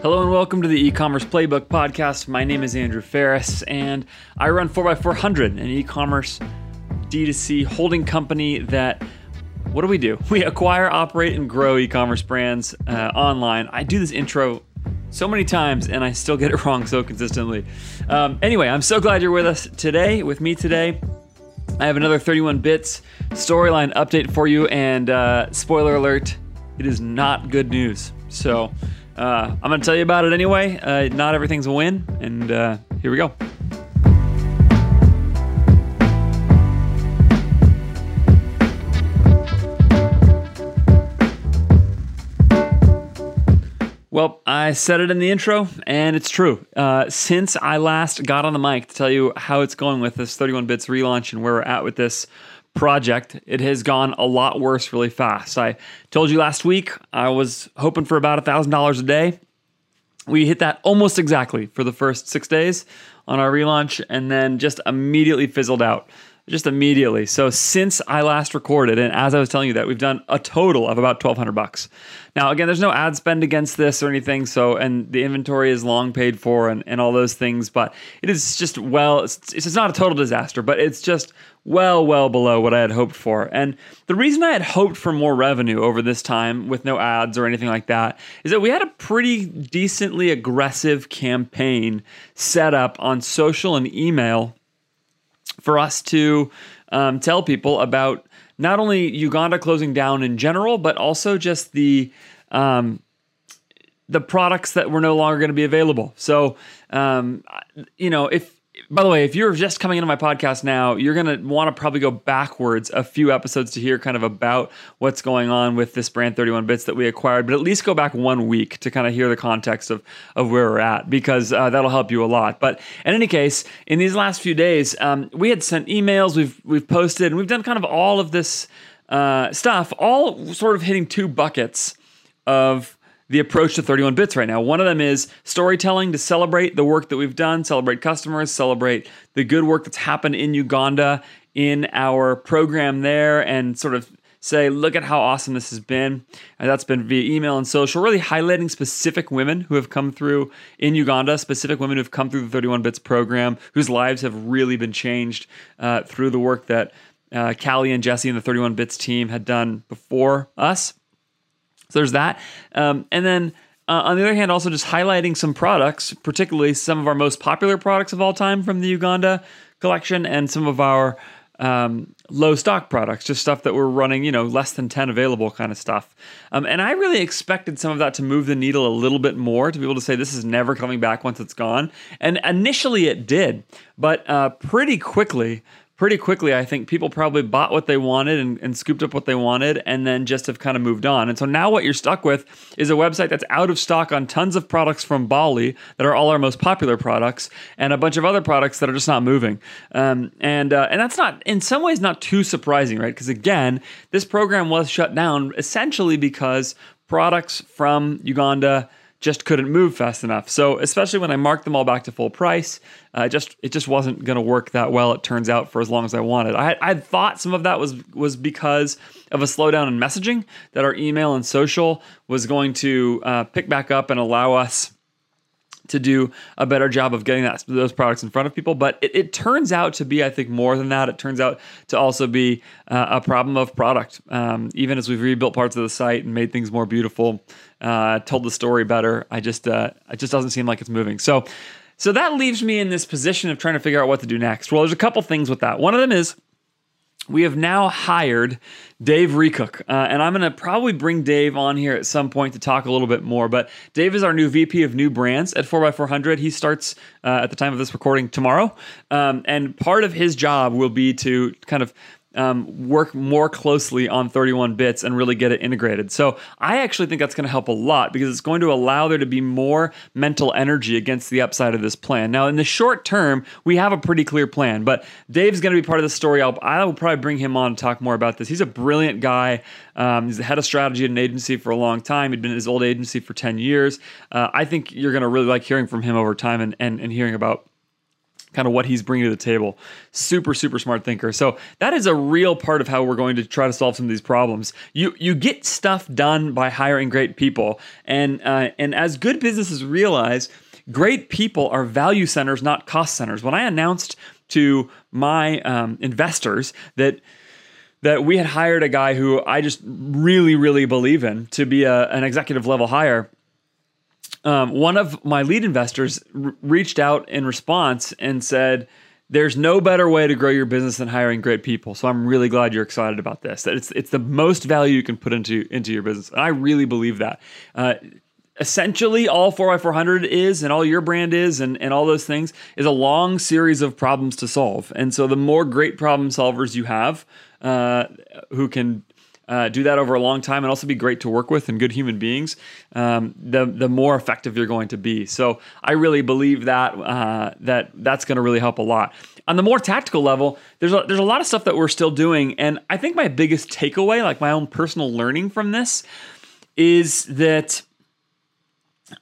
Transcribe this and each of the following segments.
Hello and welcome to the e-commerce playbook podcast. My name is Andrew Faris and I run 4x400, an e-commerce D2C holding company that what do we do? We acquire, operate, and grow e-commerce brands uh, online. I do this intro so many times and I still get it wrong so consistently. Um, anyway, I'm so glad you're with us today, with me today. I have another 31 bits storyline update for you, and uh, spoiler alert, it is not good news. So uh, I'm going to tell you about it anyway. Uh, not everything's a win, and uh, here we go. Well, I said it in the intro, and it's true. Uh, since I last got on the mic to tell you how it's going with this 31 bits relaunch and where we're at with this project, it has gone a lot worse really fast. I told you last week I was hoping for about $1,000 a day. We hit that almost exactly for the first six days on our relaunch, and then just immediately fizzled out just immediately. So since I last recorded, and as I was telling you that, we've done a total of about twelve hundred bucks. Now, again, there's no ad spend against this or anything. So, and the inventory is long paid for, and, and all those things. But it is just well, it's, it's not a total disaster, but it's just well, well below what I had hoped for. And the reason I had hoped for more revenue over this time with no ads or anything like that is that we had a pretty decently aggressive campaign set up on social and email for us to um, tell people about not only Uganda closing down in general, but also just the um, the products that were no longer going to be available. So, um, you know, if by the way, if you're just coming into my podcast now, you're going to want to probably go backwards a few episodes to hear kind of about what's going on with this brand 31 bits that we acquired, but at least go back one week to kind of hear the context of, of where we're at because uh, that'll help you a lot. But in any case, in these last few days, um, we had sent emails, we've, we've posted, and we've done kind of all of this uh, stuff, all sort of hitting two buckets of the approach to 31 bits right now. One of them is storytelling to celebrate the work that we've done, celebrate customers, celebrate the good work that's happened in Uganda in our program there, and sort of say, look at how awesome this has been. And that's been via email and social, really highlighting specific women who have come through in Uganda, specific women who have come through the 31 Bits program, whose lives have really been changed uh, through the work that uh, Callie and Jesse and the 31 Bits team had done before us. So there's that. Um, and then uh, on the other hand, also just highlighting some products, particularly some of our most popular products of all time from the Uganda collection and some of our um, low stock products, just stuff that we're running, you know, less than 10 available kind of stuff. Um, and I really expected some of that to move the needle a little bit more to be able to say this is never coming back once it's gone. And initially it did, but uh, pretty quickly, pretty quickly, I think people probably bought what they wanted and, and, scooped up what they wanted and then just have kind of moved on. And so now what you're stuck with is a website that's out of stock on tons of products from Bali that are all our most popular products and a bunch of other products that are just not moving. Um, and, uh, and that's not, in some ways, not too surprising, right? Because again, this program was shut down essentially because products from Uganda just couldn't move fast enough. So especially when I marked them all back to full price, uh, just it just wasn't going to work that well. It turns out for as long as I wanted. I I thought some of that was was because of a slowdown in messaging that our email and social was going to uh, pick back up and allow us to do a better job of getting that, those products in front of people. But it, it, turns out to be, I think, more than that. It turns out to also be uh, a problem of product. Um, even as we've rebuilt parts of the site and made things more beautiful, uh, told the story better, I just uh, it just doesn't seem like it's moving. So. So that leaves me in this position of trying to figure out what to do next. Well, there's a couple things with that. One of them is we have now hired Dave Recook. Uh, and I'm going to probably bring Dave on here at some point to talk a little bit more. But Dave is our new VP of new brands at 4x400. He starts uh, at the time of this recording tomorrow. Um, and part of his job will be to kind of um, work more closely on 31 bits and really get it integrated. So I actually think that's going to help a lot because it's going to allow there to be more mental energy against the upside of this plan. Now, in the short term, we have a pretty clear plan, but Dave's going to be part of the story. I'll, I will probably bring him on to talk more about this. He's a brilliant guy. Um, he's the head of strategy at an agency for a long time. He'd been at his old agency for 10 years. Uh, I think you're going to really like hearing from him over time and, and, and hearing about kind of what he's bringing to the table. Super, super smart thinker. So that is a real part of how we're going to try to solve some of these problems. You you get stuff done by hiring great people, and uh, and as good businesses realize, great people are value centers, not cost centers. When I announced to my um, investors that that we had hired a guy who I just really, really believe in to be a, an executive level hire um, one of my lead investors r- reached out in response and said, "There's no better way to grow your business than hiring great people." So I'm really glad you're excited about this. That it's it's the most value you can put into into your business, and I really believe that. Uh, essentially, all 4x400 is, and all your brand is, and and all those things is a long series of problems to solve. And so the more great problem solvers you have, uh, who can uh, do that over a long time and also be great to work with and good human beings, um, the the more effective you're going to be. So I really believe that uh, that that's going to really help a lot. On the more tactical level, there's a, there's a lot of stuff that we're still doing, and I think my biggest takeaway, like my own personal learning from this, is that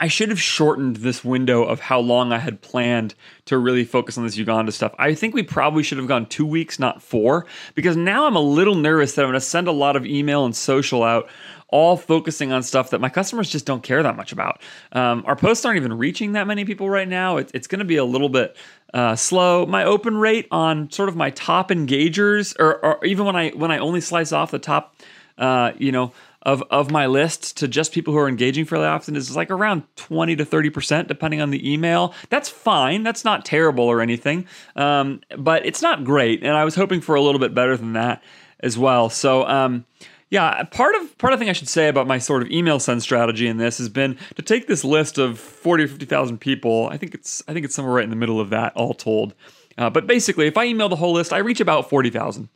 I should have shortened this window of how long I had planned to really focus on this Uganda stuff. I think we probably should have gone two weeks, not four, because now I'm a little nervous that I'm going to send a lot of email and social out, all focusing on stuff that my customers just don't care that much about. Um, our posts aren't even reaching that many people right now. It, it's going to be a little bit uh, slow. My open rate on sort of my top engagers, or, or even when I when I only slice off the top, uh, you know of of my list to just people who are engaging fairly often is like around 20 to 30 percent depending on the email. That's fine. That's not terrible or anything. Um, but it's not great and i was hoping for a little bit better than that as well. So um, yeah part of part of the thing i should say about my sort of email send strategy in this has been to take this list of 40 or 50000 people. I think it's i think it's somewhere right in the middle of that all told. Uh, but basically if i email the whole list i reach about 40000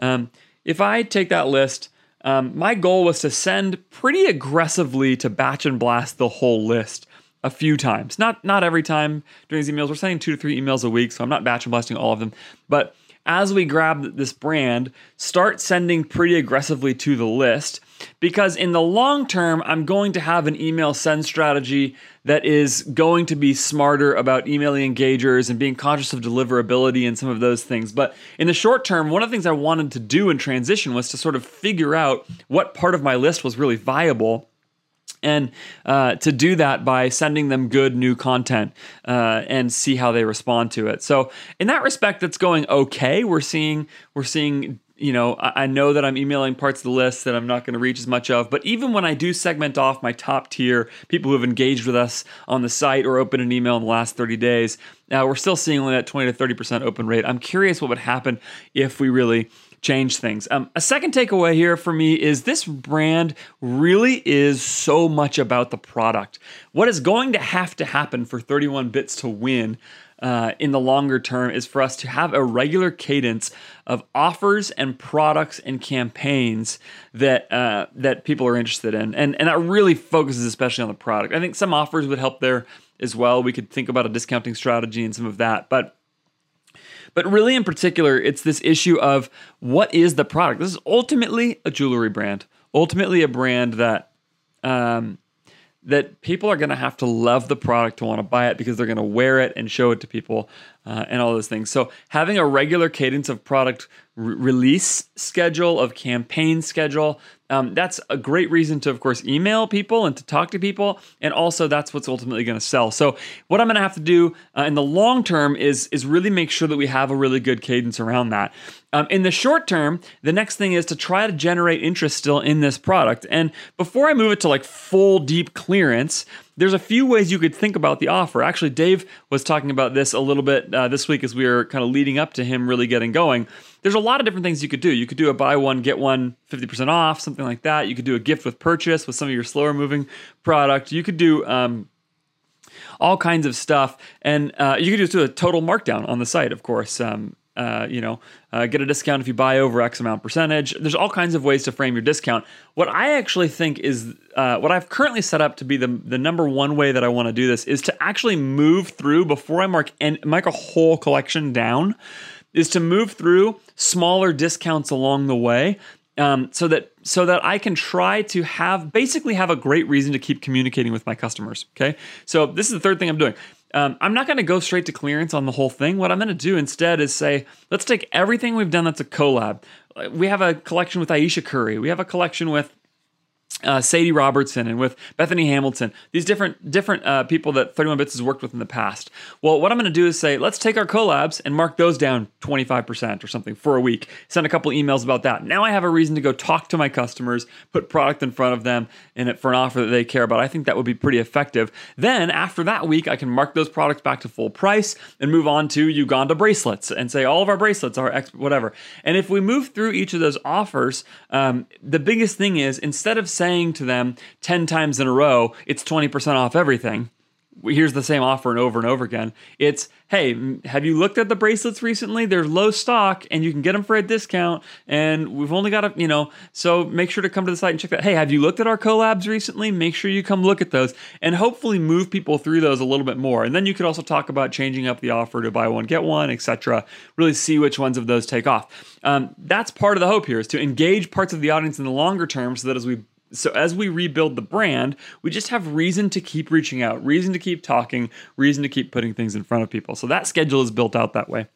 um, if i take that list um, my goal was to send pretty aggressively to batch and blast the whole list a few times. Not not every time during these emails. We're sending two to three emails a week, so I'm not batch and blasting all of them. But as we grab this brand, start sending pretty aggressively to the list because in the long term, I'm going to have an email send strategy that is going to be smarter about emailing engagers and being conscious of deliverability and some of those things. But in the short term, one of the things I wanted to do in transition was to sort of figure out what part of my list was really viable and uh, to do that by sending them good new content uh, and see how they respond to it. So in that respect, that's going okay. We're seeing we're seeing you know, I know that I'm emailing parts of the list that I'm not going to reach as much of. But even when I do segment off my top tier, people who have engaged with us on the site or opened an email in the last 30 days, uh, we're still seeing only that 20 to 30% open rate. I'm curious what would happen if we really change things. Um, a second takeaway here for me is this brand really is so much about the product. What is going to have to happen for 31 bits to win uh, in the longer term is for us to have a regular cadence of offers and products and campaigns that uh, that people are interested in, and and that really focuses especially on the product. I think some offers would help there as well. We could think about a discounting strategy and some of that, but but really in particular, it's this issue of what is the product. This is ultimately a jewelry brand, ultimately a brand that um, that people are going to have to love the product to want to buy it because they're going to wear it and show it to people uh, and all those things. So having a regular cadence of product re- release schedule, of campaign schedule, um, that's a great reason to, of course, email people and to talk to people, and also that's what's ultimately going to sell. So, what I'm going to have to do uh, in the long term is is really make sure that we have a really good cadence around that. Um, in the short term, the next thing is to try to generate interest still in this product. And before I move it to like full deep clearance, there's a few ways you could think about the offer. Actually, Dave was talking about this a little bit uh, this week as we were kind of leading up to him really getting going. There's a lot of different things you could do. You could do a buy one, get one 50% off, something like that. You could do a gift with purchase with some of your slower moving product. You could do, um, all kinds of stuff. And uh, you could just do a total markdown on the site, of course. Um, uh, you know, uh, get a discount if you buy over X amount percentage. There's all kinds of ways to frame your discount. What I actually think is uh, what I've currently set up to be the the number one way that I want to do this is to actually move through before I mark and mark a whole collection down. Is to move through smaller discounts along the way um, so that so that I can try to have basically have a great reason to keep communicating with my customers. Okay, so this is the third thing I'm doing. Um, I'm not going to go straight to clearance on the whole thing. What I'm going to do instead is say, let's take everything we've done that's a collab. We have a collection with Ayesha Curry. We have a collection with uh, Sadie Robertson and with Bethany Hamilton, these different different uh, people that 31 Bits has worked with in the past. Well, what I'm going to do is say, let's take our collabs and mark those down 25% or something for a week. Send a couple emails about that. Now I have a reason to go talk to my customers, put product in front of them, and for an offer that they care about. I think that would be pretty effective. Then after that week, I can mark those products back to full price and move on to Uganda bracelets and say all of our bracelets are X whatever. And if we move through each of those offers, um, the biggest thing is instead of saying saying to them 10 times in a row, it's 20% off everything. Here's the same offer and over and over again. It's, hey, have you looked at the bracelets recently? They're low stock and you can get them for a discount. And we've only got a, you know, so make sure to come to the site and check that. Hey, have you looked at our collabs recently? Make sure you come look at those and hopefully move people through those a little bit more. And then you could also talk about changing up the offer to buy one, get one, etc. Really see which ones of those take off. Um, that's part of the hope here is to engage parts of the audience in the longer term so that as we so as we rebuild the brand, we just have reason to keep reaching out, reason to keep talking, reason to keep putting things in front of people. So that schedule is built out that way.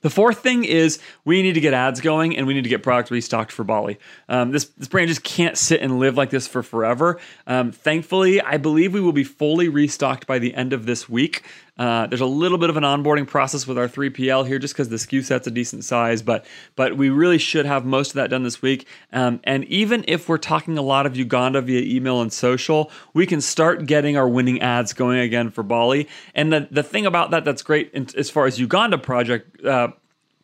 The fourth thing is we need to get ads going and we need to get product restocked for Bali. Um, this, this brand just can't sit and live like this for forever. Um, thankfully, I believe we will be fully restocked by the end of this week. Uh, there's a little bit of an onboarding process with our 3PL here, just because the SKU set's a decent size, but but we really should have most of that done this week. Um, and even if we're talking a lot of Uganda via email and social, we can start getting our winning ads going again for Bali. And the the thing about that that's great in, as far as Uganda project. Uh,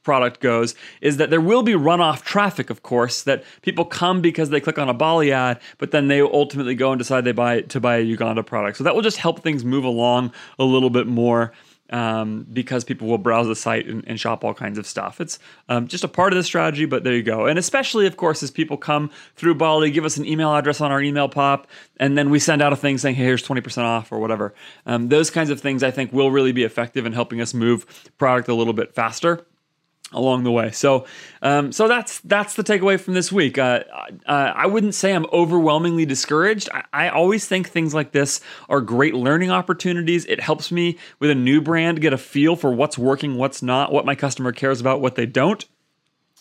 product goes is that there will be runoff traffic, of course, that people come because they click on a Bali ad, but then they ultimately go and decide they buy to buy a Uganda product. So that will just help things move along a little bit more. Um, because people will browse the site and, and shop all kinds of stuff. It's um, just a part of the strategy, but there you go. And especially, of course, as people come through Bali, give us an email address on our email pop, and then we send out a thing saying, hey, here's 20% off or whatever. Um, those kinds of things I think will really be effective in helping us move product a little bit faster along the way. So, um, so that's that's the takeaway from this week. Uh, uh, I wouldn't say I'm overwhelmingly discouraged. I, I, always think things like this are great learning opportunities. It helps me with a new brand get a feel for what's working, what's not, what my customer cares about, what they don't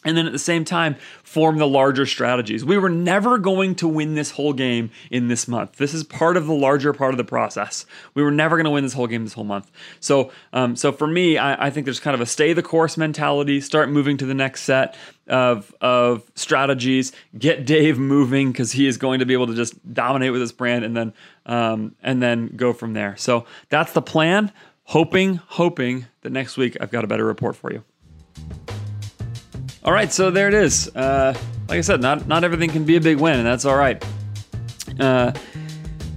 and then at the same time form the larger strategies. We were never going to win this whole game in this month. This is part of the larger part of the process. We were never going to win this whole game this whole month. So, um, so for me, I, I, think there's kind of a stay the course mentality. Start moving to the next set of of strategies. Get Dave moving because he is going to be able to just dominate with this brand, and then um, and then go from there. So that's the plan. Hoping, hoping that next week I've got a better report for you. All right, so there it is. Uh, like I said, not not everything can be a big win, and that's all right. Uh,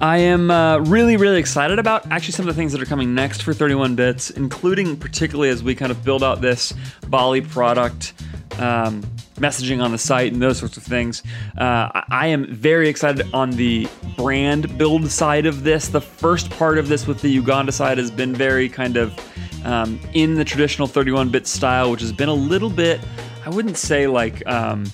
I am uh, really, really excited about actually some of the things that are coming next for 31 bits, including particularly as we kind of build out this Bali product. Um, messaging on the site and those sorts of things. Uh, I am very excited on the brand build side of this. The first part of this with the Uganda side has been very kind of um, in the traditional 31 bit style, which has been a little bit I wouldn't say like um,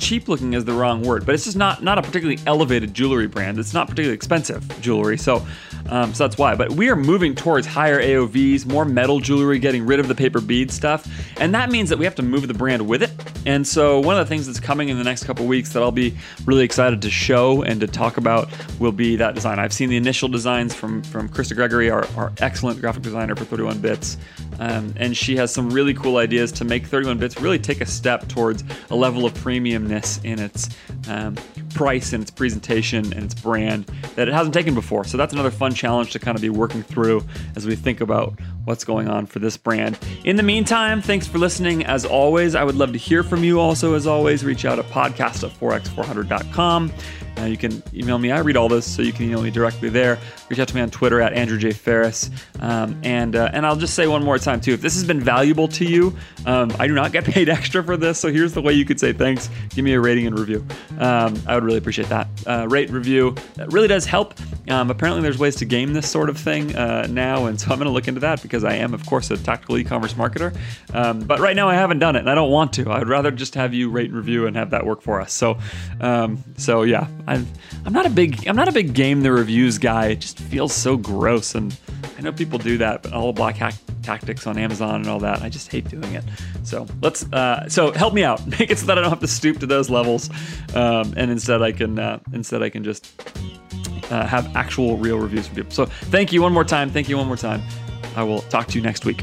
cheap looking is the wrong word, but it's just not not a particularly elevated jewelry brand. It's not particularly expensive jewelry, so um, so that's why. But we are moving towards higher AOVs, more metal jewelry, getting rid of the paper bead stuff, and that means that we have to move the brand with it. And so one of the things that's coming in the next couple weeks that I'll be really excited to show and to talk about will be that design. I've seen the initial designs from from Krista Gregory, our, our excellent graphic designer for 31 Bits, um, and she has some really cool ideas to make 31 Bits really take a step towards a level of premiumness in its um, price and its presentation and its brand that it hasn't taken before. So that's another fun challenge to kind of be working through as we think about what's going on for this brand. In the meantime, thanks for listening. As always, I would love to hear from you also. As always, reach out at podcast at 4x400.com. Uh, you can email me. I read all this, so you can email me directly there. Reach out to me on Twitter at Andrew J. Faris. Um, and, uh, and I'll just say one more time, too. If this has been valuable to you, um, I do not get paid extra for this. So here's the way you could say thanks. Give me a rating and review. Um, I would really appreciate that. Uh, rate, and review. That really does help. Um, apparently, there's ways to game this sort of thing uh, now, and so I'm going to look into that because I am, of course, a tactical e-commerce marketer. Um, but right now, I haven't done it, and I don't want to. I'd rather just have you rate and review and have that work for us. So, um, so yeah, I'm I'm not a big I'm not a big game the reviews guy. It just feels so gross, and I know people do that, but all the black hack tactics on Amazon and all that, I just hate doing it. So let's uh, so help me out, make it so that I don't have to stoop to those levels, um, and instead I can uh, instead I can just uh, have actual real reviews from people. So thank you one more time. Thank you one more time. I will talk to you next week.